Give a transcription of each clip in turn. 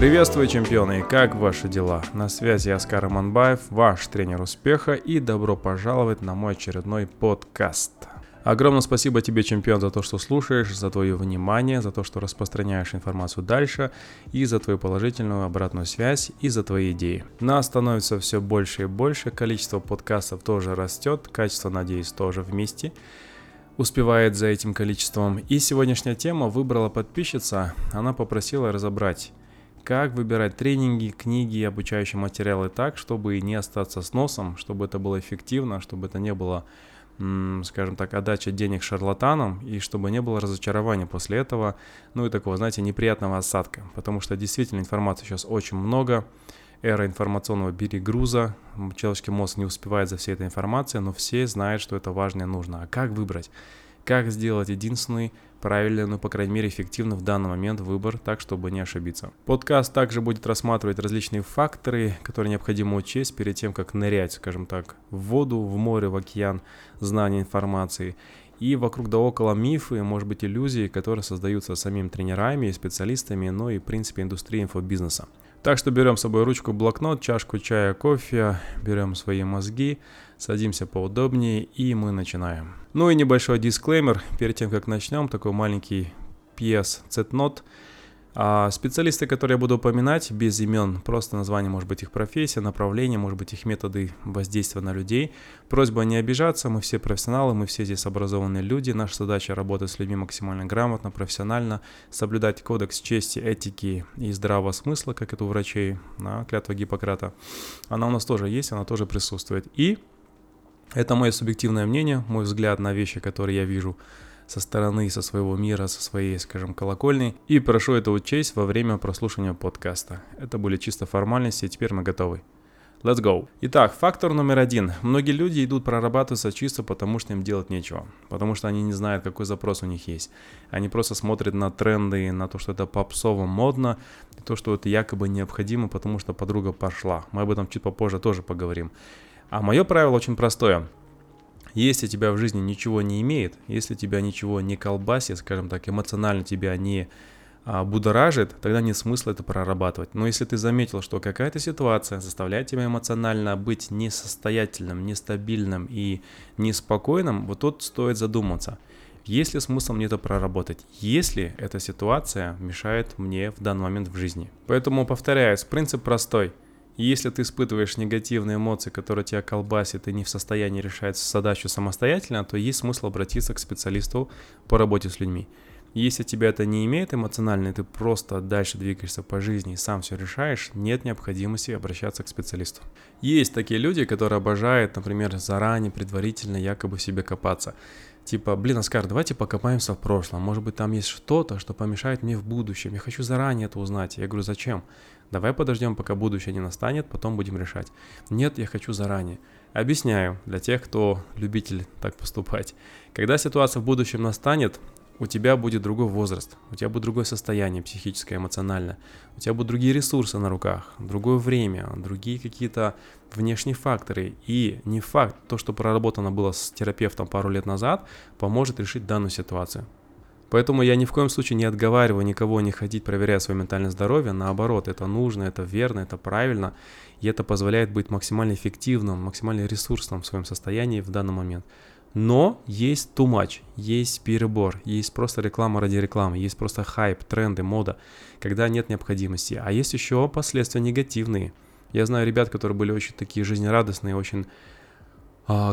Приветствую, чемпионы! Как ваши дела? На связи Оскар Аманбаев, ваш тренер успеха, и добро пожаловать на мой очередной подкаст. Огромное спасибо тебе, чемпион, за то, что слушаешь, за твое внимание, за то, что распространяешь информацию дальше, и за твою положительную обратную связь, и за твои идеи. Нас становится все больше и больше, количество подкастов тоже растет, качество, надеюсь, тоже вместе успевает за этим количеством. И сегодняшняя тема выбрала подписчица, она попросила разобрать как выбирать тренинги, книги, обучающие материалы так, чтобы не остаться с носом, чтобы это было эффективно, чтобы это не было скажем так, отдача денег шарлатанам, и чтобы не было разочарования после этого, ну и такого, знаете, неприятного осадка, потому что действительно информации сейчас очень много, эра информационного перегруза, человеческий мозг не успевает за всей этой информацией, но все знают, что это важно и нужно. А как выбрать? Как сделать единственный правильный, ну, по крайней мере, эффективно в данный момент выбор, так, чтобы не ошибиться. Подкаст также будет рассматривать различные факторы, которые необходимо учесть перед тем, как нырять, скажем так, в воду, в море, в океан знания информации. И вокруг да около мифы, может быть, иллюзии, которые создаются самими тренерами и специалистами, но и, в принципе, индустрией инфобизнеса. Так что берем с собой ручку, блокнот, чашку чая, кофе, берем свои мозги, садимся поудобнее и мы начинаем. Ну и небольшой дисклеймер перед тем, как начнем, такой маленький PS Z-Note – а специалисты, которые я буду упоминать, без имен, просто название, может быть, их профессия, направление, может быть, их методы воздействия на людей. Просьба не обижаться, мы все профессионалы, мы все здесь образованные люди. Наша задача работать с людьми максимально грамотно, профессионально, соблюдать кодекс чести, этики и здравого смысла, как это у врачей, да, клятва Гиппократа. Она у нас тоже есть, она тоже присутствует. И это мое субъективное мнение, мой взгляд на вещи, которые я вижу со стороны, со своего мира, со своей, скажем, колокольни. И прошу это учесть во время прослушивания подкаста. Это были чисто формальности, и теперь мы готовы. Let's go. Итак, фактор номер один. Многие люди идут прорабатываться чисто потому, что им делать нечего. Потому что они не знают, какой запрос у них есть. Они просто смотрят на тренды, на то, что это попсово модно, и то, что это якобы необходимо, потому что подруга пошла. Мы об этом чуть попозже тоже поговорим. А мое правило очень простое. Если тебя в жизни ничего не имеет, если тебя ничего не колбасит, скажем так, эмоционально тебя не а, будоражит, тогда нет смысла это прорабатывать. Но если ты заметил, что какая-то ситуация заставляет тебя эмоционально быть несостоятельным, нестабильным и неспокойным, вот тут стоит задуматься. Есть ли смысл мне это проработать? Если эта ситуация мешает мне в данный момент в жизни? Поэтому повторяюсь, принцип простой – если ты испытываешь негативные эмоции, которые тебя колбасят и не в состоянии решать задачу самостоятельно, то есть смысл обратиться к специалисту по работе с людьми. Если тебя это не имеет эмоционально, и ты просто дальше двигаешься по жизни и сам все решаешь, нет необходимости обращаться к специалисту. Есть такие люди, которые обожают, например, заранее, предварительно якобы в себе копаться. Типа, блин, Оскар, давайте покопаемся в прошлом. Может быть, там есть что-то, что помешает мне в будущем. Я хочу заранее это узнать. Я говорю, зачем? Давай подождем, пока будущее не настанет, потом будем решать. Нет, я хочу заранее. Объясняю для тех, кто любитель так поступать. Когда ситуация в будущем настанет, у тебя будет другой возраст, у тебя будет другое состояние психическое, эмоциональное, у тебя будут другие ресурсы на руках, другое время, другие какие-то внешние факторы. И не факт, то, что проработано было с терапевтом пару лет назад, поможет решить данную ситуацию. Поэтому я ни в коем случае не отговариваю никого не ходить, проверяя свое ментальное здоровье. Наоборот, это нужно, это верно, это правильно. И это позволяет быть максимально эффективным, максимально ресурсным в своем состоянии в данный момент. Но есть too much, есть перебор, есть просто реклама ради рекламы, есть просто хайп, тренды, мода, когда нет необходимости. А есть еще последствия негативные. Я знаю ребят, которые были очень такие жизнерадостные, очень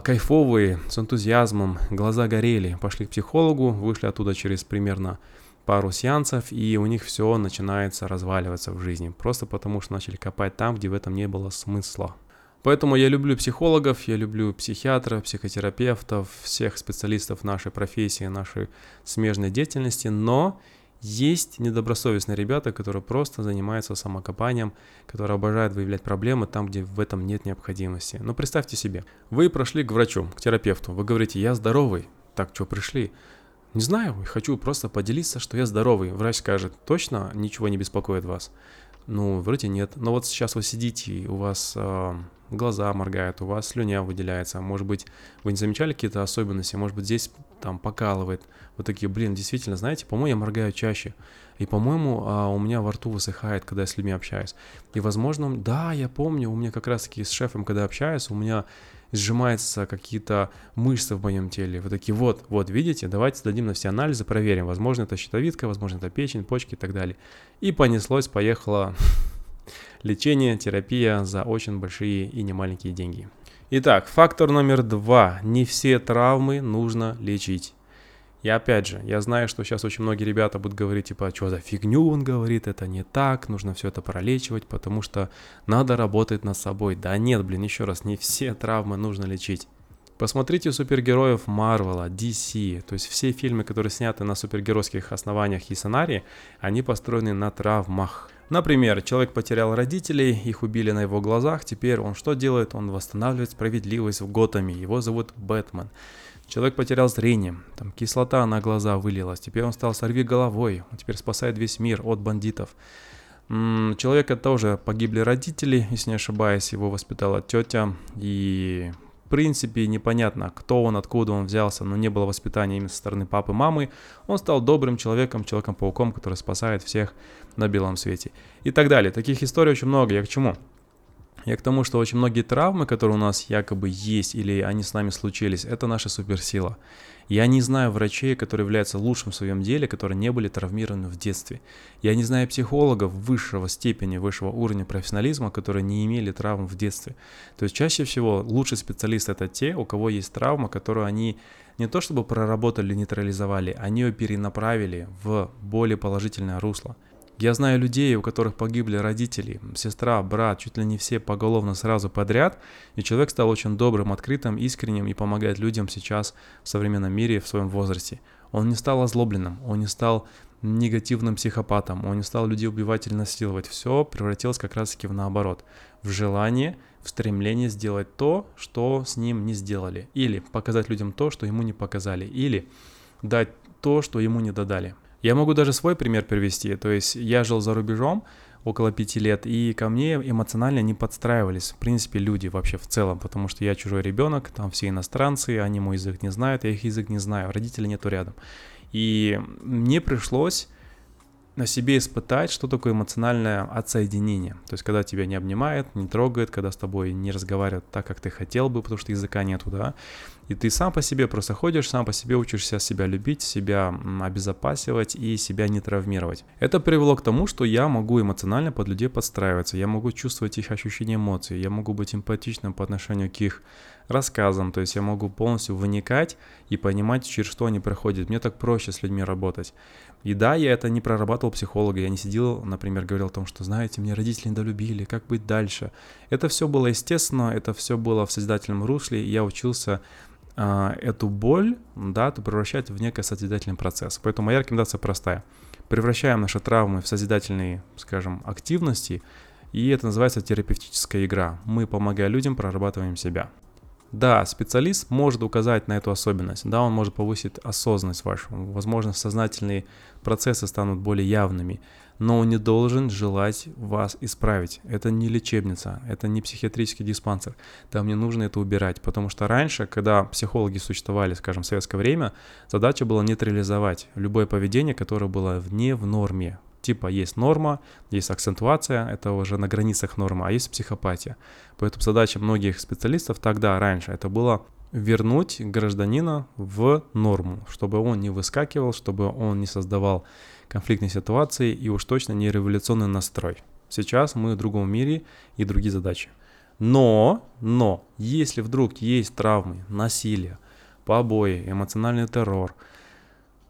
кайфовые, с энтузиазмом, глаза горели, пошли к психологу, вышли оттуда через примерно пару сеансов, и у них все начинается разваливаться в жизни, просто потому что начали копать там, где в этом не было смысла. Поэтому я люблю психологов, я люблю психиатров, психотерапевтов, всех специалистов нашей профессии, нашей смежной деятельности, но есть недобросовестные ребята, которые просто занимаются самокопанием, которые обожают выявлять проблемы там, где в этом нет необходимости. Но представьте себе, вы прошли к врачу, к терапевту, вы говорите, я здоровый, так что пришли? Не знаю, хочу просто поделиться, что я здоровый. Врач скажет, точно ничего не беспокоит вас? Ну, вроде нет. Но вот сейчас вы сидите, у вас э, глаза моргают, у вас слюня выделяется, может быть, вы не замечали какие-то особенности, может быть, здесь там покалывает. Вы такие, блин, действительно, знаете, по-моему, я моргаю чаще. И, по-моему, а, у меня во рту высыхает, когда я с людьми общаюсь. И, возможно, да, я помню, у меня как раз-таки с шефом, когда общаюсь, у меня сжимаются какие-то мышцы в моем теле. Вы такие, вот, вот, видите, давайте сдадим на все анализы, проверим. Возможно, это щитовидка, возможно, это печень, почки и так далее. И понеслось, поехало лечение, терапия за очень большие и немаленькие деньги. Итак, фактор номер два. Не все травмы нужно лечить. И опять же, я знаю, что сейчас очень многие ребята будут говорить, типа, что за фигню он говорит, это не так, нужно все это пролечивать, потому что надо работать над собой. Да нет, блин, еще раз, не все травмы нужно лечить. Посмотрите супергероев Марвела, DC, то есть все фильмы, которые сняты на супергеройских основаниях и сценарии, они построены на травмах. Например, человек потерял родителей, их убили на его глазах, теперь он что делает? Он восстанавливает справедливость в Готэме, его зовут Бэтмен. Человек потерял зрение, там кислота на глаза вылилась, теперь он стал сорви головой, он теперь спасает весь мир от бандитов. Человека тоже погибли родители, если не ошибаюсь, его воспитала тетя, и в принципе непонятно, кто он, откуда он взялся, но не было воспитания именно со стороны папы, мамы. Он стал добрым человеком, человеком-пауком, который спасает всех на белом свете. И так далее. Таких историй очень много. Я к чему? Я к тому, что очень многие травмы, которые у нас якобы есть или они с нами случились, это наша суперсила. Я не знаю врачей, которые являются лучшим в своем деле, которые не были травмированы в детстве. Я не знаю психологов высшего степени, высшего уровня профессионализма, которые не имели травм в детстве. То есть чаще всего лучший специалист это те, у кого есть травма, которую они не то чтобы проработали, нейтрализовали, они ее перенаправили в более положительное русло. Я знаю людей, у которых погибли родители, сестра, брат, чуть ли не все поголовно сразу подряд, и человек стал очень добрым, открытым, искренним и помогает людям сейчас в современном мире в своем возрасте. Он не стал озлобленным, он не стал негативным психопатом, он не стал людей убивать или насиловать. Все превратилось как раз-таки в наоборот, в желание, в стремление сделать то, что с ним не сделали, или показать людям то, что ему не показали, или дать то, что ему не додали. Я могу даже свой пример привести. То есть я жил за рубежом около пяти лет, и ко мне эмоционально не подстраивались, в принципе, люди вообще в целом, потому что я чужой ребенок, там все иностранцы, они мой язык не знают, я их язык не знаю, родителей нету рядом. И мне пришлось на себе испытать, что такое эмоциональное отсоединение. То есть, когда тебя не обнимает, не трогает, когда с тобой не разговаривают так, как ты хотел бы, потому что языка нету, да. И ты сам по себе просто ходишь, сам по себе учишься себя любить, себя обезопасивать и себя не травмировать. Это привело к тому, что я могу эмоционально под людей подстраиваться, я могу чувствовать их ощущения эмоций, я могу быть эмпатичным по отношению к их рассказам, то есть я могу полностью вникать и понимать, через что они проходят. Мне так проще с людьми работать. И да, я это не прорабатывал психолога, я не сидел, например, говорил о том, что, знаете, мне родители недолюбили, как быть дальше. Это все было естественно, это все было в созидательном русле, и я учился эту боль, да, превращать в некий созидательный процесс. Поэтому моя рекомендация простая. Превращаем наши травмы в созидательные, скажем, активности, и это называется терапевтическая игра. Мы, помогая людям, прорабатываем себя. Да, специалист может указать на эту особенность, да, он может повысить осознанность вашу, возможно, сознательные процессы станут более явными, но он не должен желать вас исправить. Это не лечебница, это не психиатрический диспансер, там не нужно это убирать, потому что раньше, когда психологи существовали, скажем, в советское время, задача была нейтрализовать любое поведение, которое было вне в норме, Типа есть норма, есть акцентуация, это уже на границах нормы, а есть психопатия. Поэтому задача многих специалистов тогда, раньше, это было вернуть гражданина в норму, чтобы он не выскакивал, чтобы он не создавал конфликтной ситуации и уж точно не революционный настрой. Сейчас мы в другом мире и другие задачи. Но, но, если вдруг есть травмы, насилие, побои, эмоциональный террор –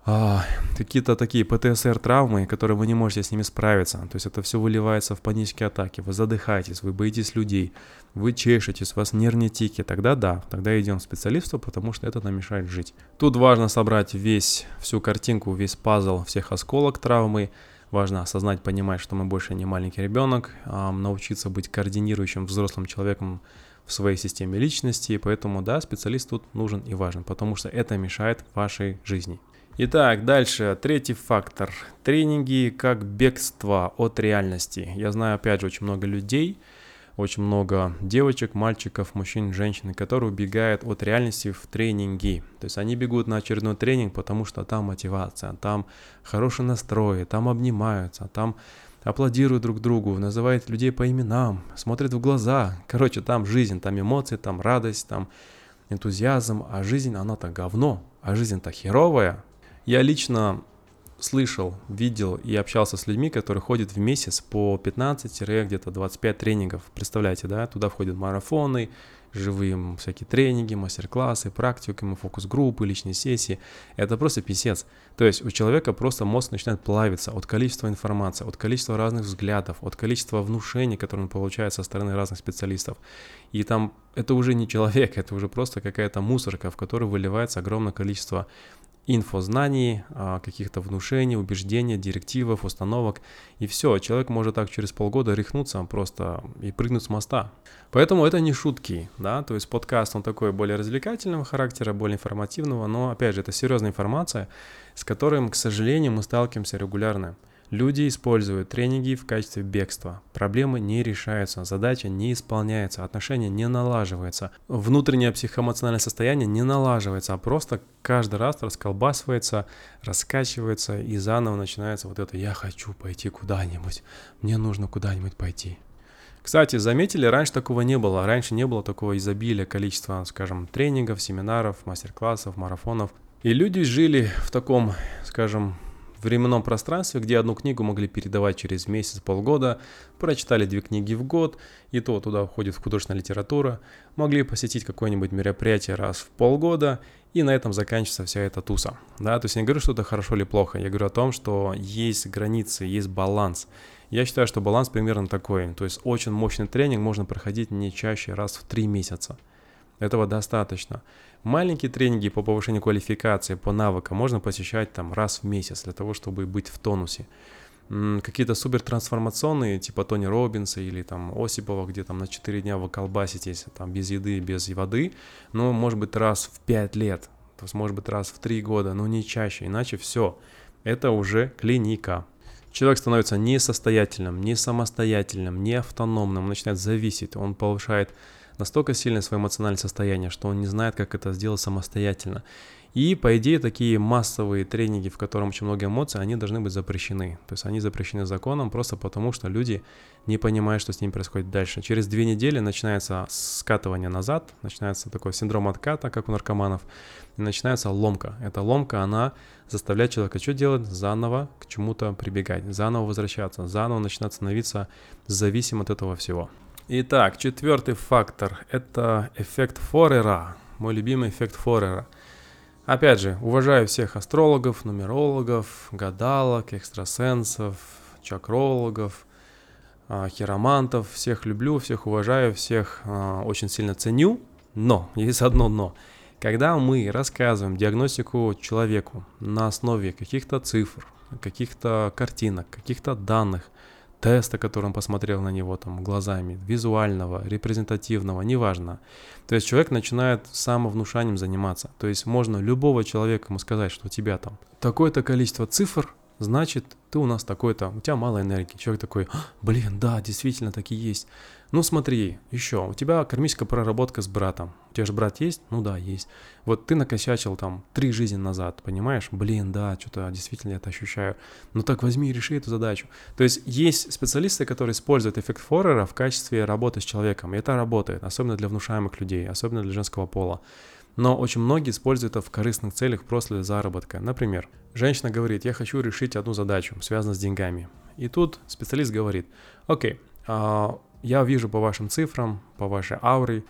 а, какие-то такие ПТСР-травмы, которые вы не можете с ними справиться. То есть это все выливается в панические атаки, вы задыхаетесь, вы боитесь людей, вы чешетесь, у вас нервные тики, тогда да, тогда идем к специалисту, потому что это нам мешает жить. Тут важно собрать весь, всю картинку, весь пазл всех осколок травмы, Важно осознать, понимать, что мы больше не маленький ребенок, а научиться быть координирующим взрослым человеком в своей системе личности, поэтому да, специалист тут нужен и важен, потому что это мешает вашей жизни. Итак, дальше, третий фактор. Тренинги как бегство от реальности. Я знаю, опять же, очень много людей, очень много девочек, мальчиков, мужчин, женщин, которые убегают от реальности в тренинги. То есть они бегут на очередной тренинг, потому что там мотивация, там хороший настрой, там обнимаются, там аплодируют друг другу, называют людей по именам, смотрят в глаза. Короче, там жизнь, там эмоции, там радость, там энтузиазм, а жизнь, она-то говно, а жизнь-то херовая. Я лично слышал, видел и общался с людьми, которые ходят в месяц по 15 где-то 25 тренингов. Представляете, да? Туда входят марафоны, живые всякие тренинги, мастер-классы, практикумы, фокус-группы, личные сессии. Это просто писец. То есть у человека просто мозг начинает плавиться от количества информации, от количества разных взглядов, от количества внушений, которые он получает со стороны разных специалистов. И там это уже не человек, это уже просто какая-то мусорка, в которую выливается огромное количество инфознаний, а, каких-то внушений, убеждений, директивов, установок. И все, человек может так через полгода рехнуться просто и прыгнуть с моста. Поэтому это не шутки, да, то есть подкаст, он такой более развлекательного характера, более информативного, но, опять же, это серьезная информация, с которым, к сожалению, мы сталкиваемся регулярно. Люди используют тренинги в качестве бегства. Проблемы не решаются, задача не исполняется, отношения не налаживаются, внутреннее психоэмоциональное состояние не налаживается, а просто каждый раз расколбасывается, раскачивается и заново начинается вот это «я хочу пойти куда-нибудь, мне нужно куда-нибудь пойти». Кстати, заметили, раньше такого не было. Раньше не было такого изобилия количества, скажем, тренингов, семинаров, мастер-классов, марафонов. И люди жили в таком, скажем, временном пространстве, где одну книгу могли передавать через месяц, полгода, прочитали две книги в год, и то туда входит художественная литература, могли посетить какое-нибудь мероприятие раз в полгода, и на этом заканчивается вся эта туса. Да? То есть я не говорю, что это хорошо или плохо, я говорю о том, что есть границы, есть баланс. Я считаю, что баланс примерно такой. То есть очень мощный тренинг можно проходить не чаще раз в три месяца. Этого достаточно. Маленькие тренинги по повышению квалификации, по навыкам можно посещать там раз в месяц для того, чтобы быть в тонусе. Какие-то супер трансформационные, типа Тони Робинса или там Осипова, где там на 4 дня вы колбаситесь там без еды, без воды, ну, может быть, раз в 5 лет, то есть, может быть, раз в 3 года, но не чаще, иначе все, это уже клиника. Человек становится несостоятельным, не самостоятельным, не автономным, он начинает зависеть, он повышает настолько сильное свое эмоциональное состояние, что он не знает, как это сделать самостоятельно. И, по идее, такие массовые тренинги, в котором очень много эмоций, они должны быть запрещены. То есть они запрещены законом просто потому, что люди не понимают, что с ними происходит дальше. Через две недели начинается скатывание назад, начинается такой синдром отката, как у наркоманов, и начинается ломка. Эта ломка, она заставляет человека что делать? Заново к чему-то прибегать, заново возвращаться, заново начинать становиться зависим от этого всего. Итак, четвертый фактор – это эффект Форера, мой любимый эффект Форера. Опять же, уважаю всех астрологов, нумерологов, гадалок, экстрасенсов, чакрологов, а, хиромантов, всех люблю, всех уважаю, всех а, очень сильно ценю, но, есть одно но. Когда мы рассказываем диагностику человеку на основе каких-то цифр, каких-то картинок, каких-то данных, теста, который он посмотрел на него там глазами, визуального, репрезентативного, неважно. То есть человек начинает самовнушанием заниматься. То есть можно любого человека ему сказать, что у тебя там такое-то количество цифр, значит, ты у нас такой-то, у тебя мало энергии. Человек такой, «А, блин, да, действительно так и есть. Ну смотри, еще, у тебя кармическая проработка с братом. Тебя же брат есть? Ну да, есть. Вот ты накосячил там три жизни назад, понимаешь? Блин, да, что-то действительно это ощущаю. Ну так возьми и реши эту задачу. То есть есть специалисты, которые используют эффект Форера в качестве работы с человеком. И это работает, особенно для внушаемых людей, особенно для женского пола. Но очень многие используют это в корыстных целях просто для заработка. Например, женщина говорит, я хочу решить одну задачу, связанную с деньгами. И тут специалист говорит, окей, а, я вижу по вашим цифрам, по вашей ауре,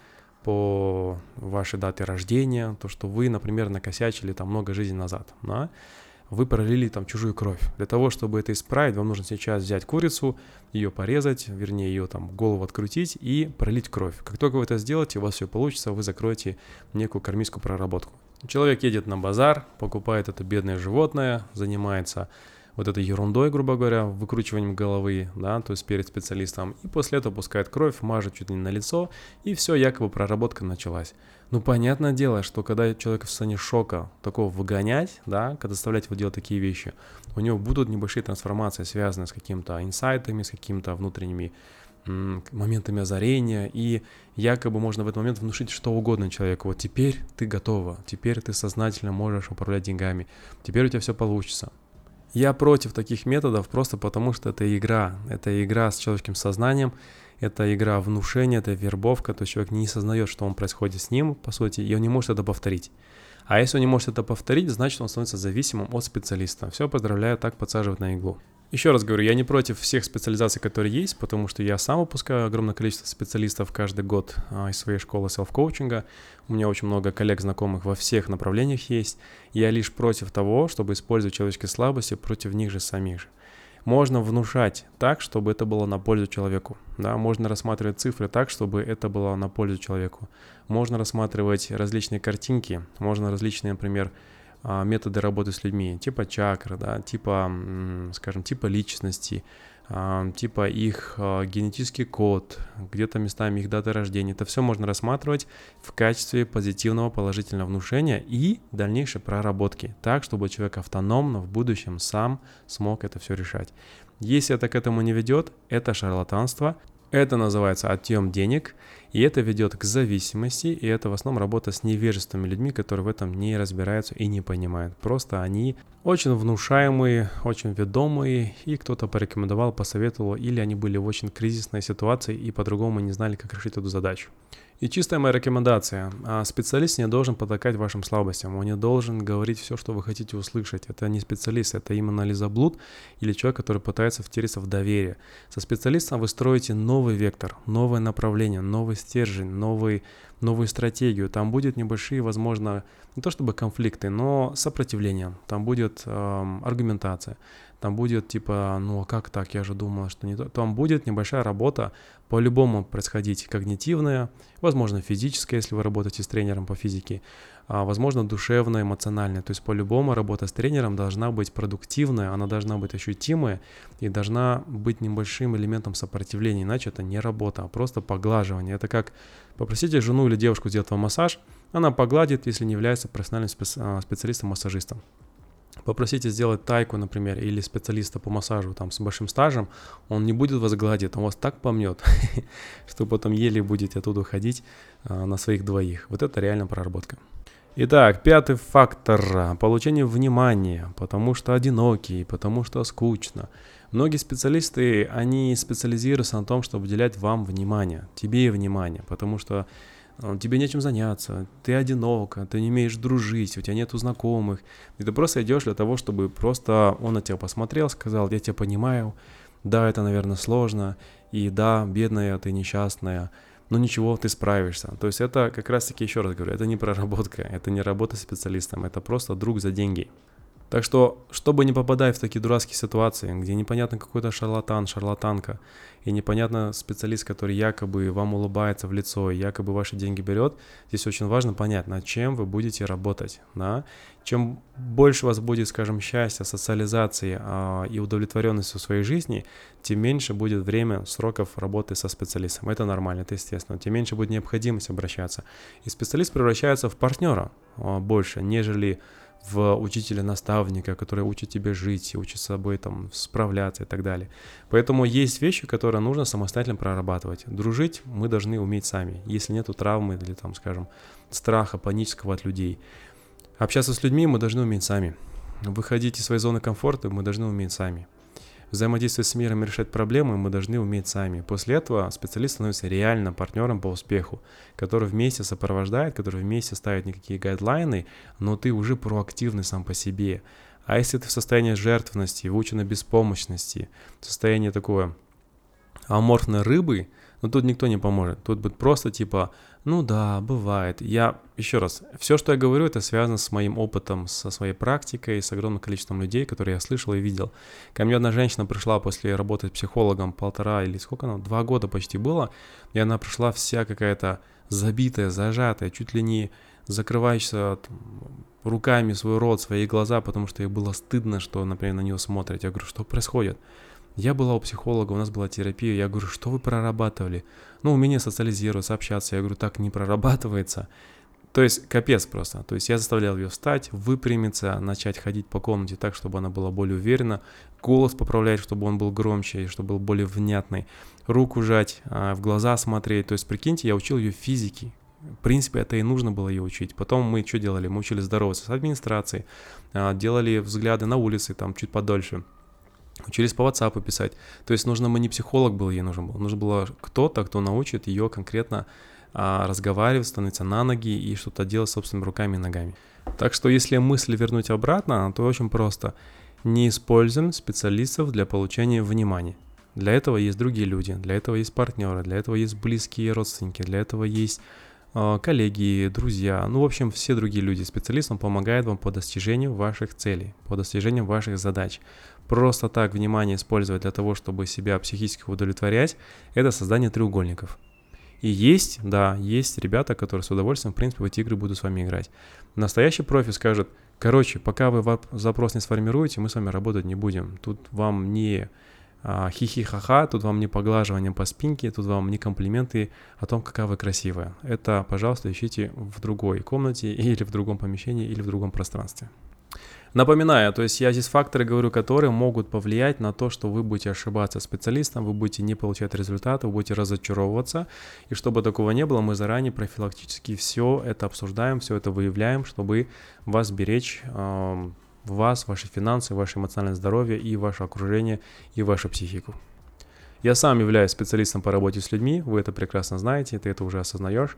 по вашей дате рождения, то, что вы, например, накосячили там много жизней назад, да? вы пролили там чужую кровь. Для того, чтобы это исправить, вам нужно сейчас взять курицу, ее порезать, вернее, ее там голову открутить и пролить кровь. Как только вы это сделаете, у вас все получится, вы закроете некую кармическую проработку. Человек едет на базар, покупает это бедное животное, занимается вот этой ерундой, грубо говоря, выкручиванием головы, да, то есть перед специалистом, и после этого пускает кровь, мажет чуть ли не на лицо, и все, якобы проработка началась. Ну, понятное дело, что когда человек в состоянии шока такого выгонять, да, когда заставлять его делать такие вещи, у него будут небольшие трансформации, связанные с какими-то инсайтами, с какими-то внутренними моментами озарения, и якобы можно в этот момент внушить что угодно человеку. Вот теперь ты готова, теперь ты сознательно можешь управлять деньгами, теперь у тебя все получится. Я против таких методов просто потому, что это игра. Это игра с человеческим сознанием, это игра внушения, это вербовка, то есть человек не осознает, что он происходит с ним, по сути, и он не может это повторить. А если он не может это повторить, значит он становится зависимым от специалиста. Все, поздравляю, так подсаживать на иглу. Еще раз говорю, я не против всех специализаций, которые есть, потому что я сам выпускаю огромное количество специалистов каждый год а, из своей школы селф-коучинга. У меня очень много коллег, знакомых во всех направлениях есть. Я лишь против того, чтобы использовать человеческие слабости против них же самих же. Можно внушать так, чтобы это было на пользу человеку. Да? Можно рассматривать цифры так, чтобы это было на пользу человеку. Можно рассматривать различные картинки, можно различные, например, методы работы с людьми, типа чакры, да, типа, скажем, типа личности, а, типа их а, генетический код, где-то местами их даты рождения. Это все можно рассматривать в качестве позитивного положительного внушения и дальнейшей проработки, так, чтобы человек автономно в будущем сам смог это все решать. Если это к этому не ведет, это шарлатанство, это называется отъем денег, и это ведет к зависимости, и это в основном работа с невежественными людьми, которые в этом не разбираются и не понимают. Просто они очень внушаемые, очень ведомые, и кто-то порекомендовал, посоветовал, или они были в очень кризисной ситуации и по-другому не знали, как решить эту задачу. И чистая моя рекомендация. А, специалист не должен потакать вашим слабостям. Он не должен говорить все, что вы хотите услышать. Это не специалист, это именно лизоблуд или человек, который пытается втереться в доверие. Со специалистом вы строите новый вектор, новое направление, новый стержень, новый, новую стратегию. Там будет небольшие, возможно, не то чтобы конфликты, но сопротивление. Там будет эм, аргументация там будет типа, ну а как так, я же думала, что не то. Там будет небольшая работа, по-любому происходить когнитивная, возможно физическая, если вы работаете с тренером по физике, а, возможно душевная, эмоциональная. То есть по-любому работа с тренером должна быть продуктивная, она должна быть ощутимая и должна быть небольшим элементом сопротивления, иначе это не работа, а просто поглаживание. Это как попросите жену или девушку сделать вам массаж, она погладит, если не является профессиональным а, специалистом-массажистом попросите сделать тайку, например, или специалиста по массажу там с большим стажем, он не будет вас гладить, он вас так помнет, что потом еле будете оттуда ходить а, на своих двоих. Вот это реально проработка. Итак, пятый фактор – получение внимания, потому что одинокий, потому что скучно. Многие специалисты, они специализируются на том, чтобы уделять вам внимание, тебе внимание, потому что тебе нечем заняться, ты одинок, ты не умеешь дружить, у тебя нету знакомых, и ты просто идешь для того, чтобы просто он на тебя посмотрел, сказал, я тебя понимаю, да, это, наверное, сложно, и да, бедная ты несчастная, но ничего, ты справишься. То есть это как раз-таки, еще раз говорю, это не проработка, это не работа специалистом, это просто друг за деньги. Так что, чтобы не попадать в такие дурацкие ситуации, где непонятно какой-то шарлатан, шарлатанка, и непонятно специалист, который якобы вам улыбается в лицо и якобы ваши деньги берет, здесь очень важно понять, над чем вы будете работать. Да? Чем больше у вас будет, скажем, счастья, социализации а, и удовлетворенности в своей жизни, тем меньше будет время, сроков работы со специалистом. Это нормально, это естественно. Тем меньше будет необходимость обращаться. И специалист превращается в партнера а, больше, нежели в учителя-наставника, который учит тебе жить, учит с собой там справляться и так далее. Поэтому есть вещи, которые нужно самостоятельно прорабатывать. Дружить мы должны уметь сами, если нету травмы или там, скажем, страха панического от людей. Общаться с людьми мы должны уметь сами. Выходить из своей зоны комфорта мы должны уметь сами взаимодействовать с миром и решать проблемы мы должны уметь сами. После этого специалист становится реально партнером по успеху, который вместе сопровождает, который вместе ставит никакие гайдлайны, но ты уже проактивный сам по себе. А если ты в состоянии жертвенности, выученной беспомощности, в состоянии такой аморфной рыбы, ну тут никто не поможет. Тут будет просто типа, ну да, бывает. Я, еще раз, все, что я говорю, это связано с моим опытом, со своей практикой, с огромным количеством людей, которые я слышал и видел. Ко мне одна женщина пришла после работы психологом полтора или сколько она, два года почти было, и она пришла вся какая-то забитая, зажатая, чуть ли не закрывающаяся руками свой рот, свои глаза, потому что ей было стыдно, что, например, на нее смотрят. Я говорю, что происходит? Я была у психолога, у нас была терапия, я говорю, что вы прорабатывали? Ну, умение социализироваться, общаться. Я говорю, так не прорабатывается. То есть капец просто. То есть я заставлял ее встать, выпрямиться, начать ходить по комнате так, чтобы она была более уверена, голос поправлять, чтобы он был громче и чтобы был более внятный, руку жать, а, в глаза смотреть. То есть прикиньте, я учил ее физике, в принципе, это и нужно было ее учить. Потом мы что делали? Мы учили здороваться с администрацией, а, делали взгляды на улице там чуть подольше. Учились по WhatsApp писать. То есть нужно мы не психолог был, ей нужен был. Нужно было кто-то, кто научит ее конкретно а, разговаривать, становиться на ноги и что-то делать собственными руками и ногами. Так что если мысли вернуть обратно, то очень просто. Не используем специалистов для получения внимания. Для этого есть другие люди, для этого есть партнеры, для этого есть близкие родственники, для этого есть а, коллеги, друзья, ну, в общем, все другие люди. Специалист, он помогает вам по достижению ваших целей, по достижению ваших задач. Просто так внимание использовать для того, чтобы себя психически удовлетворять, это создание треугольников. И есть, да, есть ребята, которые с удовольствием, в принципе, в эти игры будут с вами играть. Настоящий профи скажет, короче, пока вы запрос не сформируете, мы с вами работать не будем. Тут вам не а, хихи-ха-ха, тут вам не поглаживание по спинке, тут вам не комплименты о том, какая вы красивая. Это, пожалуйста, ищите в другой комнате или в другом помещении или в другом пространстве. Напоминаю, то есть я здесь факторы говорю, которые могут повлиять на то, что вы будете ошибаться специалистом, вы будете не получать результаты, вы будете разочаровываться. И чтобы такого не было, мы заранее профилактически все это обсуждаем, все это выявляем, чтобы вас беречь вас, ваши финансы, ваше эмоциональное здоровье и ваше окружение и вашу психику. Я сам являюсь специалистом по работе с людьми, вы это прекрасно знаете, ты это уже осознаешь.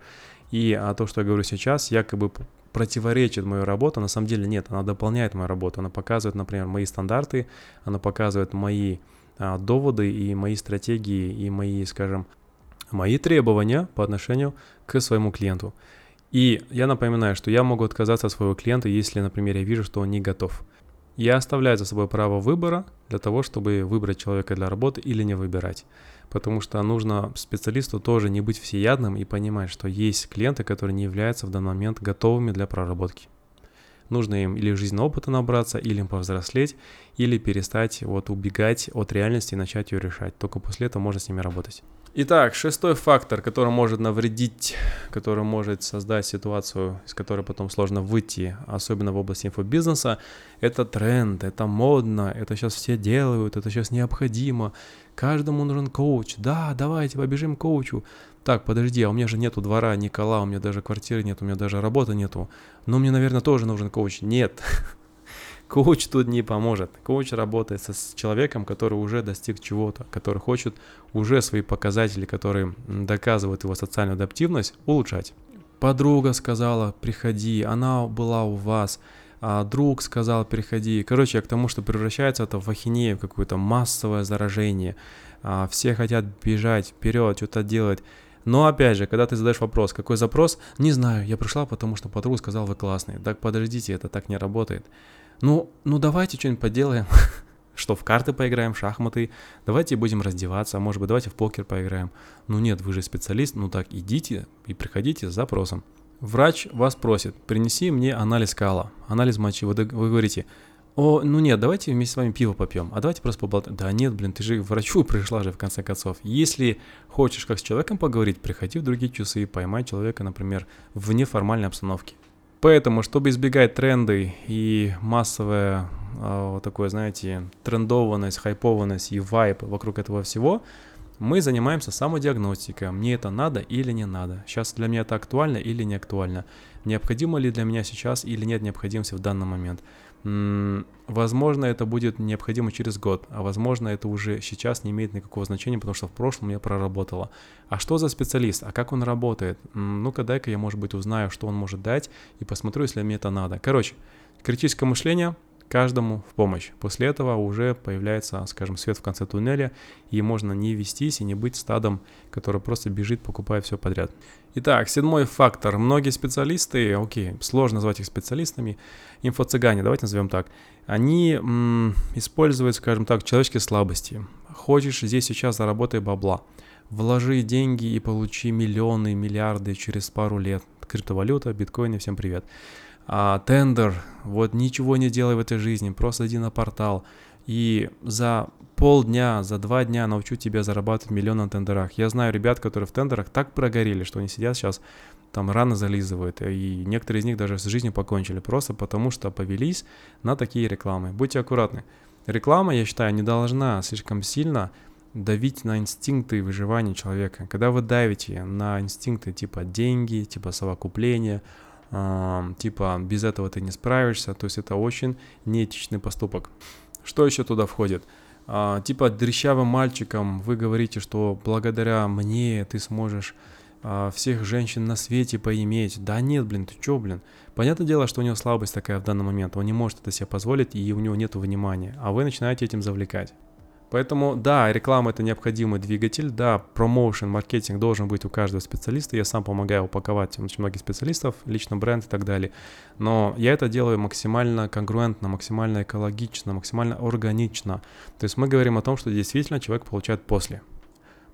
И а то, что я говорю сейчас, якобы противоречит мою работу, на самом деле нет, она дополняет мою работу, она показывает, например, мои стандарты, она показывает мои а, доводы и мои стратегии и мои, скажем, мои требования по отношению к своему клиенту. И я напоминаю, что я могу отказаться от своего клиента, если, например, я вижу, что он не готов. Я оставляю за собой право выбора для того, чтобы выбрать человека для работы или не выбирать. Потому что нужно специалисту тоже не быть всеядным и понимать, что есть клиенты, которые не являются в данный момент готовыми для проработки. Нужно им или жизненного опыта набраться, или им повзрослеть, или перестать вот убегать от реальности и начать ее решать. Только после этого можно с ними работать. Итак, шестой фактор, который может навредить, который может создать ситуацию, из которой потом сложно выйти, особенно в области инфобизнеса, это тренд, это модно, это сейчас все делают, это сейчас необходимо. Каждому нужен коуч. Да, давайте побежим к коучу. Так, подожди, а у меня же нету двора Никола, у меня даже квартиры нет, у меня даже работы нету. Но мне, наверное, тоже нужен коуч. Нет, Коуч тут не поможет. Коуч работает с человеком, который уже достиг чего-то, который хочет уже свои показатели, которые доказывают его социальную адаптивность, улучшать. Подруга сказала, приходи, она была у вас, а друг сказал, приходи. Короче, я к тому, что превращается это в ахинею, в какое-то массовое заражение. А, все хотят бежать вперед, что-то делать. Но опять же, когда ты задаешь вопрос, какой запрос, не знаю, я пришла, потому что подруга сказала, вы классный. Так подождите, это так не работает ну, ну давайте что-нибудь поделаем. Что, в карты поиграем, в шахматы, давайте будем раздеваться, а может быть, давайте в покер поиграем. Ну нет, вы же специалист, ну так идите и приходите с запросом. Врач вас просит, принеси мне анализ кала, анализ мочи. Вы, вы говорите, о, ну нет, давайте вместе с вами пиво попьем, а давайте просто поболтаем. Да нет, блин, ты же к врачу пришла же в конце концов. Если хочешь как с человеком поговорить, приходи в другие часы и поймай человека, например, в неформальной обстановке. Поэтому, чтобы избегать тренды и массовое э, такое, знаете, трендованность, хайпованность и вайп вокруг этого всего, мы занимаемся самодиагностикой. Мне это надо или не надо? Сейчас для меня это актуально или не актуально? Необходимо ли для меня сейчас или нет необходимости в данный момент? Возможно, это будет необходимо через год, а возможно, это уже сейчас не имеет никакого значения, потому что в прошлом я проработала. А что за специалист? А как он работает? Ну-ка, дай-ка я, может быть, узнаю, что он может дать, и посмотрю, если мне это надо. Короче, критическое мышление — каждому в помощь. После этого уже появляется, скажем, свет в конце туннеля, и можно не вестись и не быть стадом, который просто бежит, покупая все подряд. Итак, седьмой фактор. Многие специалисты, окей, сложно назвать их специалистами, инфо-цыгане, давайте назовем так, они м, используют, скажем так, человеческие слабости. Хочешь здесь сейчас заработай бабла. Вложи деньги и получи миллионы, миллиарды через пару лет. Криптовалюта, биткоины, всем привет а, тендер, вот ничего не делай в этой жизни, просто иди на портал, и за полдня, за два дня научу тебя зарабатывать миллион на тендерах. Я знаю ребят, которые в тендерах так прогорели, что они сидят сейчас там рано зализывают, и некоторые из них даже с жизнью покончили, просто потому что повелись на такие рекламы. Будьте аккуратны. Реклама, я считаю, не должна слишком сильно давить на инстинкты выживания человека. Когда вы давите на инстинкты типа деньги, типа совокупления, э, типа без этого ты не справишься, то есть это очень неэтичный поступок. Что еще туда входит? Э, типа дрещавым мальчикам вы говорите, что благодаря мне ты сможешь э, всех женщин на свете поиметь. Да нет, блин, ты чё, блин? Понятное дело, что у него слабость такая в данный момент, он не может это себе позволить, и у него нет внимания, а вы начинаете этим завлекать. Поэтому, да, реклама это необходимый двигатель, да, промоушен, маркетинг должен быть у каждого специалиста. Я сам помогаю упаковать очень многих специалистов, лично бренд и так далее. Но я это делаю максимально конгруентно, максимально экологично, максимально органично. То есть мы говорим о том, что действительно человек получает после.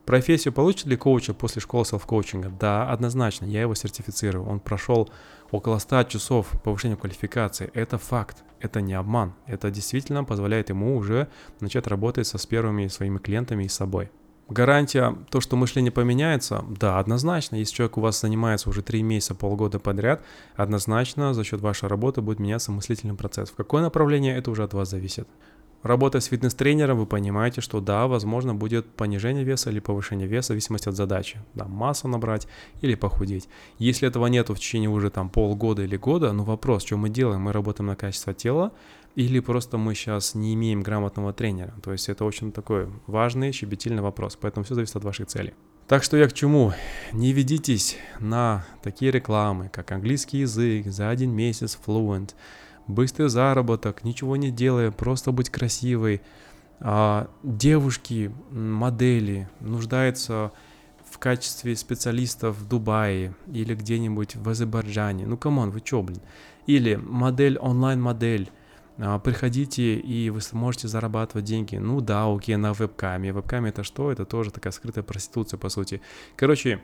Профессию получит ли коуча после школы селф-коучинга? Да, однозначно, я его сертифицирую. Он прошел около 100 часов повышения квалификации. Это факт, это не обман. Это действительно позволяет ему уже начать работать со с первыми своими клиентами и собой. Гарантия, то, что мышление поменяется, да, однозначно. Если человек у вас занимается уже 3 месяца, полгода подряд, однозначно за счет вашей работы будет меняться мыслительный процесс. В какое направление, это уже от вас зависит. Работая с фитнес-тренером, вы понимаете, что да, возможно, будет понижение веса или повышение веса в зависимости от задачи. Да, массу набрать или похудеть. Если этого нету в течение уже там полгода или года, ну вопрос, что мы делаем? Мы работаем на качество тела или просто мы сейчас не имеем грамотного тренера? То есть это очень такой важный, щебетильный вопрос, поэтому все зависит от вашей цели. Так что я к чему? Не ведитесь на такие рекламы, как английский язык, за один месяц fluent, быстрый заработок, ничего не делая, просто быть красивой. А, девушки, модели нуждаются в качестве специалистов в Дубае или где-нибудь в Азербайджане. Ну, come on, вы чё, блин? Или модель, онлайн-модель. А, приходите, и вы сможете зарабатывать деньги. Ну да, окей, на вебкаме. Вебкаме это что? Это тоже такая скрытая проституция, по сути. Короче,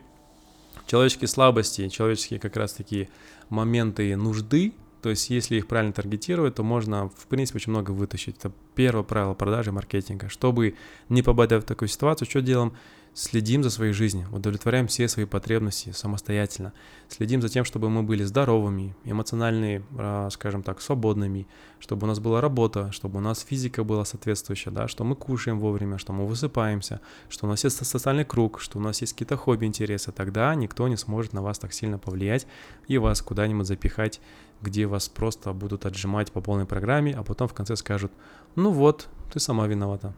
человеческие слабости, человеческие как раз таки моменты нужды, то есть, если их правильно таргетировать, то можно, в принципе, очень много вытащить. Это первое правило продажи маркетинга. Чтобы не попадать в такую ситуацию, что делаем? Следим за своей жизнью, удовлетворяем все свои потребности самостоятельно. Следим за тем, чтобы мы были здоровыми, эмоционально, а, скажем так, свободными, чтобы у нас была работа, чтобы у нас физика была соответствующая, да, что мы кушаем вовремя, что мы высыпаемся, что у нас есть социальный круг, что у нас есть какие-то хобби, интересы. Тогда никто не сможет на вас так сильно повлиять и вас куда-нибудь запихать где вас просто будут отжимать по полной программе, а потом в конце скажут, ну вот, ты сама виновата.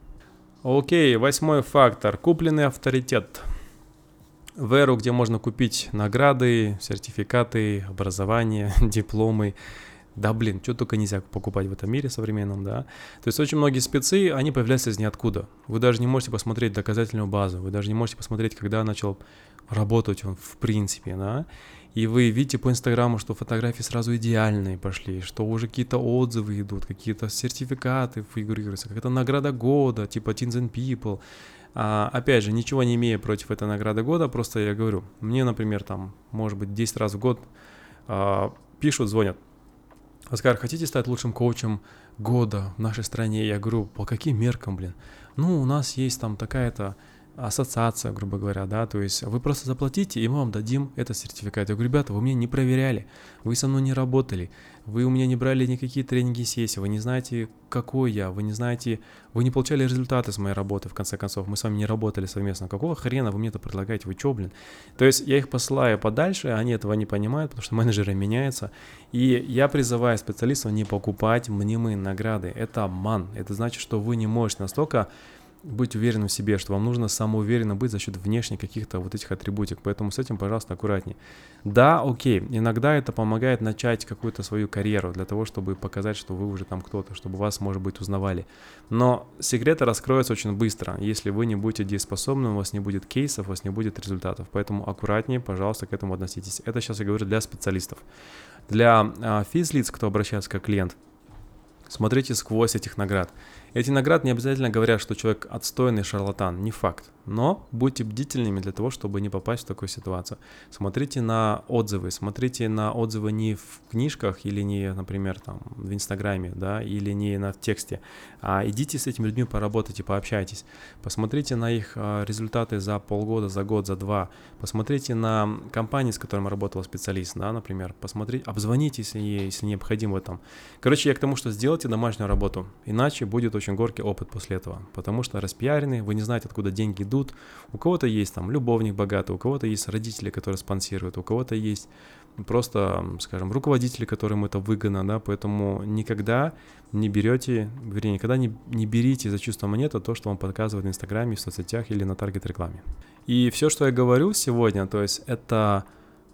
Окей, восьмой фактор. Купленный авторитет. В эру, где можно купить награды, сертификаты, образование, дипломы, да блин, что только нельзя покупать в этом мире современном, да. То есть очень многие спецы, они появляются из ниоткуда. Вы даже не можете посмотреть доказательную базу, вы даже не можете посмотреть, когда начал работать он в принципе, да и вы видите по Инстаграму, что фотографии сразу идеальные пошли, что уже какие-то отзывы идут, какие-то сертификаты фигурируются, какая-то награда года, типа Teens and People. А, опять же, ничего не имея против этой награды года, просто я говорю, мне, например, там, может быть, 10 раз в год а, пишут, звонят. Оскар, хотите стать лучшим коучем года в нашей стране? Я говорю, по каким меркам, блин? Ну, у нас есть там такая-то ассоциация, грубо говоря, да, то есть вы просто заплатите, и мы вам дадим этот сертификат. Я говорю, ребята, вы меня не проверяли, вы со мной не работали, вы у меня не брали никакие тренинги сессии, вы не знаете, какой я, вы не знаете, вы не получали результаты с моей работы, в конце концов, мы с вами не работали совместно. Какого хрена вы мне это предлагаете, вы чё, блин? То есть я их посылаю подальше, они этого не понимают, потому что менеджеры меняются, и я призываю специалистов не покупать мнимые награды. Это обман, это значит, что вы не можете настолько быть уверенным в себе, что вам нужно самоуверенно быть за счет внешних каких-то вот этих атрибутик. Поэтому с этим, пожалуйста, аккуратнее. Да, окей, иногда это помогает начать какую-то свою карьеру для того, чтобы показать, что вы уже там кто-то, чтобы вас, может быть, узнавали. Но секреты раскроются очень быстро. Если вы не будете дееспособны, у вас не будет кейсов, у вас не будет результатов. Поэтому аккуратнее, пожалуйста, к этому относитесь. Это сейчас я говорю для специалистов. Для а, физлиц, кто обращается как клиент, смотрите сквозь этих наград. Эти награды не обязательно говорят, что человек отстойный шарлатан, не факт. Но будьте бдительными для того, чтобы не попасть в такую ситуацию. Смотрите на отзывы, смотрите на отзывы не в книжках или не, например, там в Инстаграме, да, или не на тексте, а идите с этими людьми поработайте, пообщайтесь. Посмотрите на их а, результаты за полгода, за год, за два. Посмотрите на компании, с которыми работал специалист, да, например. Посмотрите, обзвоните, если, необходимо там. Короче, я к тому, что сделайте домашнюю работу, иначе будет очень горький опыт после этого, потому что распиарены, вы не знаете, откуда деньги идут. У кого-то есть там любовник богатый, у кого-то есть родители, которые спонсируют, у кого-то есть просто, скажем, руководители, которым это выгодно, да, поэтому никогда не берете, вернее, никогда не, не берите за чувство монета то, что вам показывают в Инстаграме, в соцсетях или на таргет рекламе. И все, что я говорю сегодня, то есть это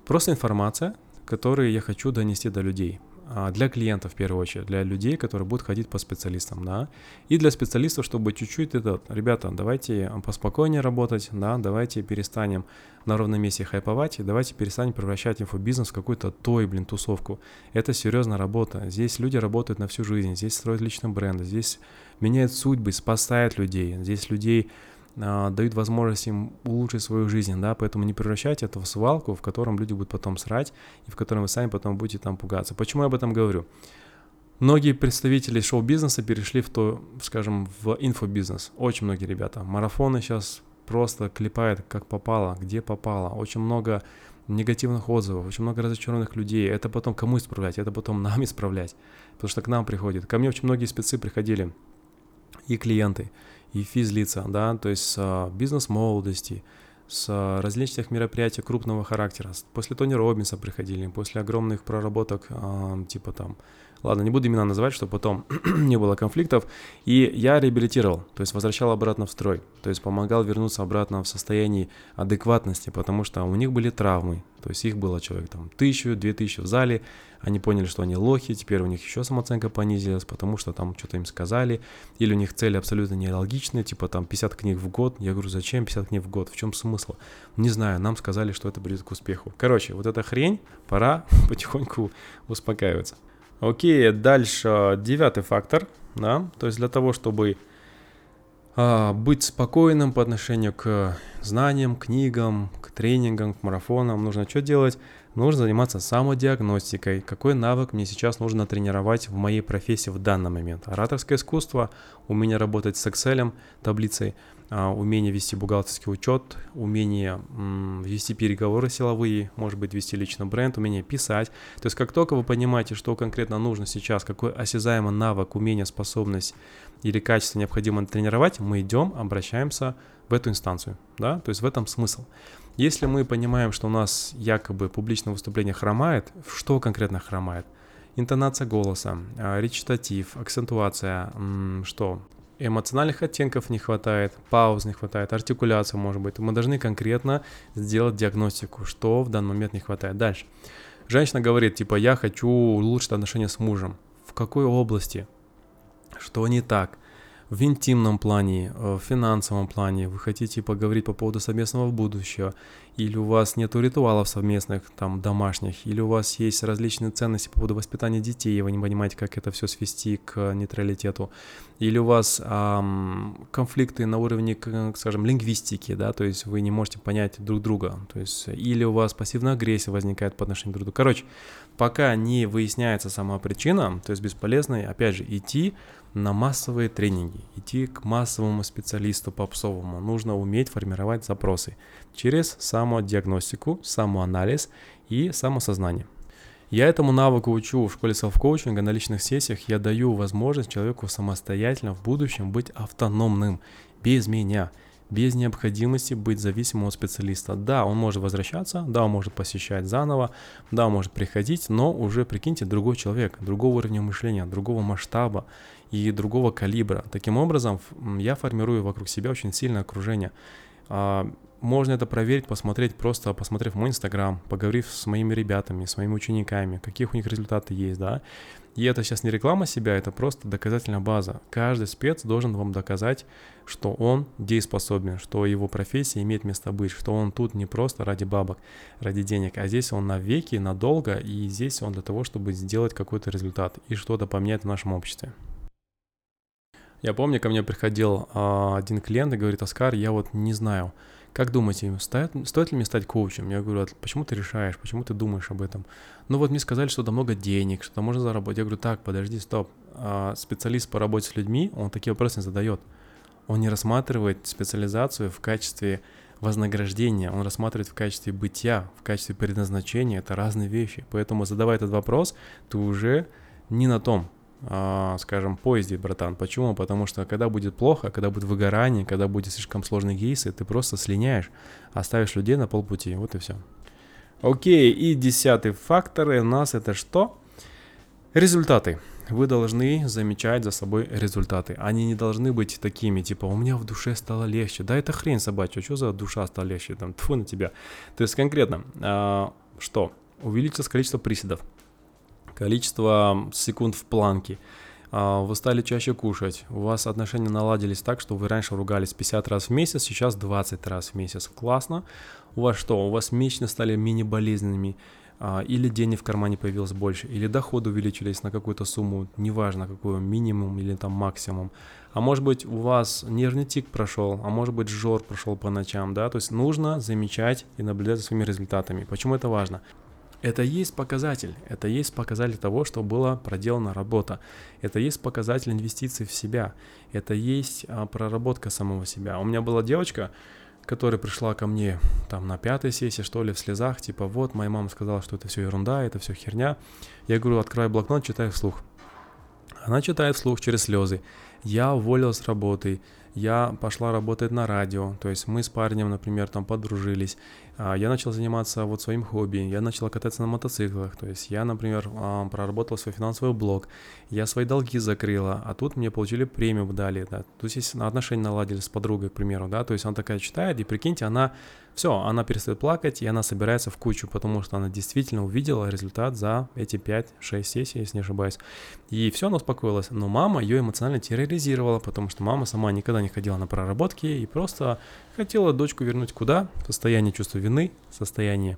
просто информация, которую я хочу донести до людей. А, для клиентов в первую очередь, для людей, которые будут ходить по специалистам, да, и для специалистов, чтобы чуть-чуть это, ребята, давайте поспокойнее работать, да, давайте перестанем на ровном месте хайповать, и давайте перестанем превращать инфобизнес в какую-то той, блин, тусовку. Это серьезная работа. Здесь люди работают на всю жизнь, здесь строят личный бренд, здесь меняют судьбы, спасают людей, здесь людей дают возможность им улучшить свою жизнь, да, поэтому не превращайте это в свалку, в котором люди будут потом срать, и в котором вы сами потом будете там пугаться. Почему я об этом говорю? Многие представители шоу-бизнеса перешли в то, скажем, в инфобизнес. Очень многие ребята. Марафоны сейчас просто клепают как попало, где попало. Очень много негативных отзывов, очень много разочарованных людей. Это потом кому исправлять? Это потом нам исправлять. Потому что к нам приходит. Ко мне очень многие спецы приходили и клиенты и физлица, да, то есть с бизнес-молодости, с различных мероприятий крупного характера. После Тони Робинса приходили, после огромных проработок, типа там Ладно, не буду имена называть, чтобы потом не было конфликтов. И я реабилитировал, то есть возвращал обратно в строй, то есть помогал вернуться обратно в состоянии адекватности, потому что у них были травмы, то есть их было человек там тысячу, две тысячи в зале, они поняли, что они лохи, теперь у них еще самооценка понизилась, потому что там что-то им сказали, или у них цели абсолютно нелогичные, типа там 50 книг в год. Я говорю, зачем 50 книг в год, в чем смысл? Не знаю, нам сказали, что это придет к успеху. Короче, вот эта хрень, пора потихоньку успокаиваться. Окей, дальше девятый фактор, да, то есть для того, чтобы а, быть спокойным по отношению к знаниям, книгам, к тренингам, к марафонам, нужно что делать? Нужно заниматься самодиагностикой, какой навык мне сейчас нужно тренировать в моей профессии в данный момент. Ораторское искусство, умение работать с Excel, таблицей, а, умение вести бухгалтерский учет, умение вести переговоры силовые, может быть, вести личный бренд, умение писать. То есть как только вы понимаете, что конкретно нужно сейчас, какой осязаемый навык, умение, способность или качество необходимо тренировать, мы идем, обращаемся в эту инстанцию. Да? То есть в этом смысл. Если мы понимаем, что у нас якобы публичное выступление хромает, что конкретно хромает? Интонация голоса, а, речитатив, акцентуация, что? Эмоциональных оттенков не хватает, пауз не хватает, артикуляция может быть. Мы должны конкретно сделать диагностику, что в данный момент не хватает. Дальше. Женщина говорит, типа, я хочу улучшить отношения с мужем. В какой области? Что не так? В интимном плане, э, в финансовом плане, вы хотите поговорить по поводу совместного будущего, или у вас нет ритуалов совместных, там, домашних, или у вас есть различные ценности по поводу воспитания детей, и вы не понимаете, как это все свести к нейтралитету, или у вас эм, конфликты на уровне, скажем, лингвистики, да, то есть вы не можете понять друг друга, то есть, или у вас пассивная агрессия возникает по отношению друг к другу. Короче, пока не выясняется сама причина, то есть бесполезно, опять же, идти на массовые тренинги, идти к массовому специалисту попсовому. Нужно уметь формировать запросы через самодиагностику, самоанализ и самосознание. Я этому навыку учу в школе селф-коучинга на личных сессиях. Я даю возможность человеку самостоятельно в будущем быть автономным, без меня – без необходимости быть зависимым от специалиста. Да, он может возвращаться, да, он может посещать заново, да, он может приходить, но уже, прикиньте, другой человек, другого уровня мышления, другого масштаба и другого калибра. Таким образом, я формирую вокруг себя очень сильное окружение. А, можно это проверить, посмотреть, просто посмотрев мой инстаграм, поговорив с моими ребятами, с моими учениками, какие у них результаты есть, да. И это сейчас не реклама себя, это просто доказательная база. Каждый спец должен вам доказать, что он дееспособен, что его профессия имеет место быть, что он тут не просто ради бабок, ради денег, а здесь он навеки, надолго, и здесь он для того, чтобы сделать какой-то результат и что-то поменять в нашем обществе. Я помню, ко мне приходил а, один клиент и говорит, Оскар, я вот не знаю, как думаете, стоит, стоит ли мне стать коучем? Я говорю, «А почему ты решаешь, почему ты думаешь об этом? Ну вот мне сказали, что там много денег, что там можно заработать. Я говорю, так, подожди, стоп. А, специалист по работе с людьми, он такие вопросы не задает. Он не рассматривает специализацию в качестве вознаграждения, он рассматривает в качестве бытия, в качестве предназначения. Это разные вещи. Поэтому задавая этот вопрос, ты уже не на том скажем, поезде, братан. Почему? Потому что когда будет плохо, когда будет выгорание, когда будет слишком сложные кейсы, ты просто слиняешь, оставишь людей на полпути. Вот и все. Окей, и десятый фактор у нас это что? Результаты. Вы должны замечать за собой результаты. Они не должны быть такими, типа, у меня в душе стало легче. Да это хрень собачья, что за душа стала легче? Там, тьфу на тебя. То есть конкретно, а, что? Увеличилось количество приседов количество секунд в планке, а, вы стали чаще кушать, у вас отношения наладились так, что вы раньше ругались 50 раз в месяц, сейчас 20 раз в месяц. Классно. У вас что? У вас месячно стали мини-болезненными, а, или денег в кармане появилось больше, или доходы увеличились на какую-то сумму, неважно какую, минимум или там максимум. А может быть у вас нервный тик прошел, а может быть жор прошел по ночам, да, то есть нужно замечать и наблюдать за своими результатами. Почему это важно? Это есть показатель, это есть показатель того, что была проделана работа, это есть показатель инвестиций в себя, это есть а, проработка самого себя. У меня была девочка, которая пришла ко мне там на пятой сессии, что ли, в слезах, типа, вот, моя мама сказала, что это все ерунда, это все херня. Я говорю, открой блокнот, читай вслух. Она читает вслух через слезы. Я уволилась с работы, я пошла работать на радио, то есть мы с парнем, например, там подружились, а, я начал заниматься вот своим хобби, я начал кататься на мотоциклах, то есть я, например, а, проработал свой финансовый блог, я свои долги закрыла, а тут мне получили премию дали, да, то есть отношения наладились с подругой, к примеру, да, то есть она такая читает, и прикиньте, она, все, она перестает плакать, и она собирается в кучу, потому что она действительно увидела результат за эти 5-6 сессий, если не ошибаюсь, и все, она успокоилась, но мама ее эмоционально терроризировала, потому что мама сама никогда не ходила на проработки и просто хотела дочку вернуть куда? В состояние чувства вины, состояние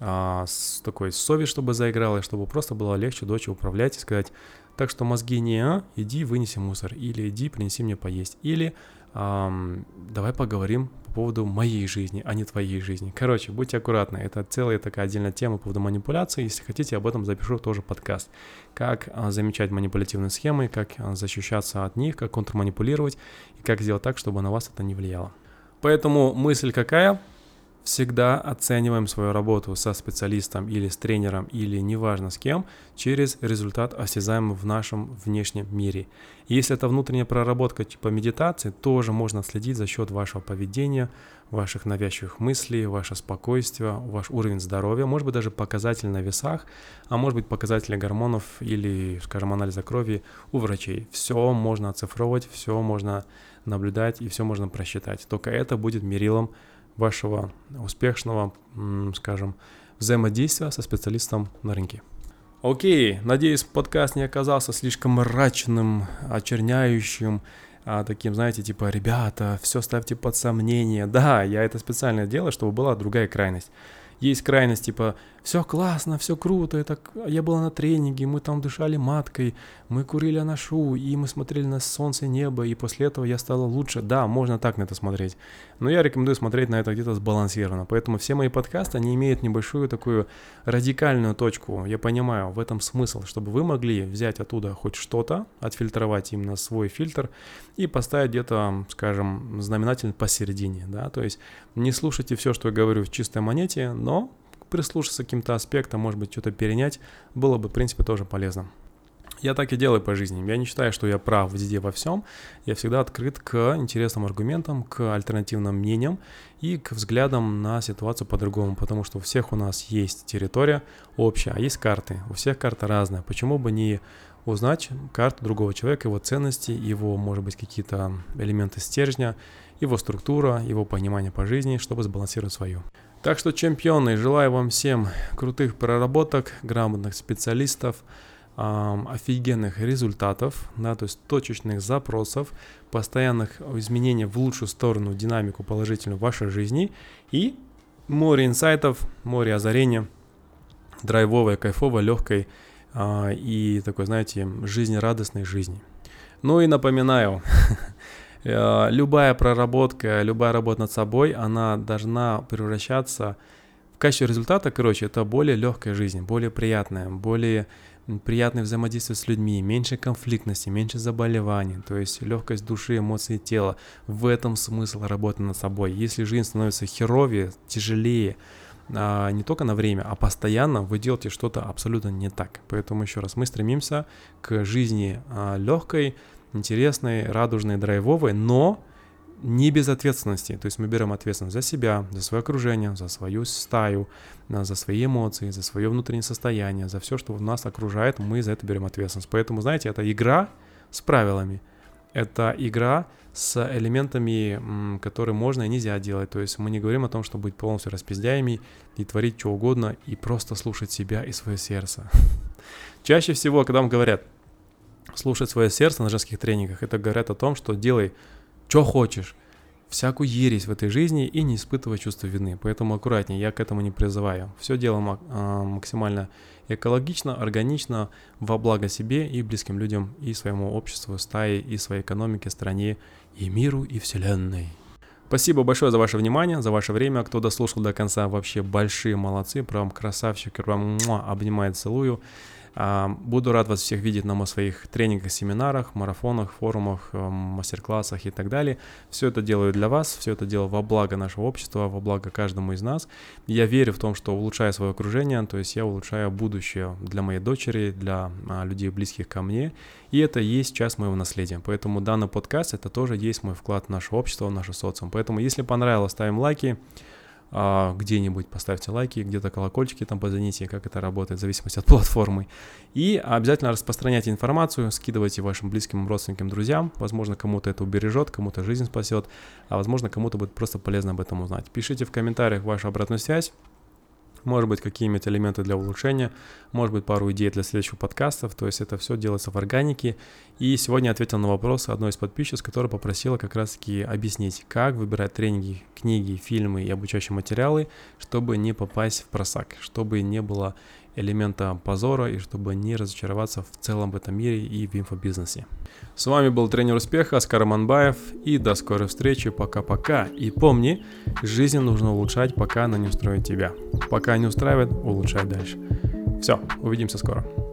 а, с такой совесть, чтобы заиграла, и чтобы просто было легче дочь управлять и сказать, так что мозги не, а, иди вынеси мусор, или иди принеси мне поесть, или давай поговорим по поводу моей жизни, а не твоей жизни. Короче, будьте аккуратны, это целая такая отдельная тема по поводу манипуляции, если хотите, об этом запишу тоже подкаст. Как а, замечать манипулятивные схемы, как а, защищаться от них, как контрманипулировать, и как сделать так, чтобы на вас это не влияло. Поэтому мысль какая? Всегда оцениваем свою работу со специалистом или с тренером или неважно с кем через результат осязаемый в нашем внешнем мире. если это внутренняя проработка типа медитации, тоже можно следить за счет вашего поведения, ваших навязчивых мыслей, ваше спокойствие, ваш уровень здоровья, может быть даже показатель на весах, а может быть показатели гормонов или, скажем, анализа крови у врачей. Все можно оцифровывать, все можно наблюдать и все можно просчитать. Только это будет мерилом вашего успешного, скажем, взаимодействия со специалистом на рынке. Окей, надеюсь, подкаст не оказался слишком мрачным, очерняющим, а, таким, знаете, типа, ребята, все ставьте под сомнение. Да, я это специально делаю, чтобы была другая крайность. Есть крайность, типа, все классно, все круто, это я была на тренинге, мы там дышали маткой, мы курили анашу, и мы смотрели на солнце, небо, и после этого я стала лучше. Да, можно так на это смотреть, но я рекомендую смотреть на это где-то сбалансированно, поэтому все мои подкасты, они имеют небольшую такую радикальную точку, я понимаю, в этом смысл, чтобы вы могли взять оттуда хоть что-то, отфильтровать именно свой фильтр и поставить где-то, скажем, знаменатель посередине, да, то есть не слушайте все, что я говорю в чистой монете, но прислушаться к каким-то аспектам, может быть, что-то перенять, было бы, в принципе, тоже полезно. Я так и делаю по жизни. Я не считаю, что я прав везде во всем. Я всегда открыт к интересным аргументам, к альтернативным мнениям и к взглядам на ситуацию по-другому, потому что у всех у нас есть территория общая, а есть карты. У всех карта разная. Почему бы не узнать карту другого человека, его ценности, его, может быть, какие-то элементы стержня, его структура, его понимание по жизни, чтобы сбалансировать свою. Так что, чемпионы, желаю вам всем крутых проработок, грамотных специалистов, эм, офигенных результатов, да, то есть точечных запросов, постоянных изменений в лучшую сторону, динамику положительную в вашей жизни и море инсайтов, море озарения, драйвовой, кайфовой, легкой э, и такой, знаете, жизнерадостной жизни. Ну и напоминаю, любая проработка, любая работа над собой, она должна превращаться в качестве результата, короче, это более легкая жизнь, более приятная, более приятное взаимодействие с людьми, меньше конфликтности, меньше заболеваний, то есть легкость души, эмоций, тела. В этом смысл работы над собой. Если жизнь становится херовее, тяжелее, а, не только на время, а постоянно вы делаете что-то абсолютно не так. Поэтому еще раз, мы стремимся к жизни а, легкой, интересной, радужной, драйвовой, но не без ответственности. То есть мы берем ответственность за себя, за свое окружение, за свою стаю, за свои эмоции, за свое внутреннее состояние, за все, что нас окружает, мы за это берем ответственность. Поэтому, знаете, это игра с правилами. Это игра с элементами, которые можно и нельзя делать. То есть мы не говорим о том, чтобы быть полностью распиздяями и творить что угодно, и просто слушать себя и свое сердце. Чаще всего, когда вам говорят слушать свое сердце на женских тренингах, это говорят о том, что делай что хочешь, всякую ересь в этой жизни и не испытывай чувство вины. Поэтому аккуратнее, я к этому не призываю. Все делаем а, максимально экологично, органично, во благо себе и близким людям, и своему обществу, стае, и своей экономике, стране, и миру, и вселенной. Спасибо большое за ваше внимание, за ваше время. Кто дослушал до конца, вообще большие молодцы. Прям красавчик. Прям обнимает, целую. Буду рад вас всех видеть на своих тренингах, семинарах, марафонах, форумах, эм, мастер-классах и так далее. Все это делаю для вас, все это делаю во благо нашего общества, во благо каждому из нас. Я верю в том, что улучшая свое окружение, то есть я улучшаю будущее для моей дочери, для а, людей, близких ко мне, и это есть часть моего наследия. Поэтому данный подкаст это тоже есть мой вклад в наше общество, в наше социум. Поэтому если понравилось, ставим лайки, а, где-нибудь поставьте лайки, где-то колокольчики там позвоните, как это работает, в зависимости от платформы. И обязательно распространяйте информацию, скидывайте вашим близким, родственникам, друзьям. Возможно, кому-то это убережет, кому-то жизнь спасет, а возможно, кому-то будет просто полезно об этом узнать. Пишите в комментариях вашу обратную связь может быть, какие-нибудь элементы для улучшения, может быть, пару идей для следующих подкастов, то есть это все делается в органике. И сегодня ответил на вопрос одной из подписчиц, которая попросила как раз-таки объяснить, как выбирать тренинги, книги, фильмы и обучающие материалы, чтобы не попасть в просак, чтобы не было элемента позора и чтобы не разочароваться в целом в этом мире и в инфобизнесе. С вами был тренер успеха Оскар Манбаев и до скорой встречи, пока-пока. И помни, жизнь нужно улучшать, пока она не устроит тебя. Пока не устраивает, улучшай дальше. Все, увидимся скоро.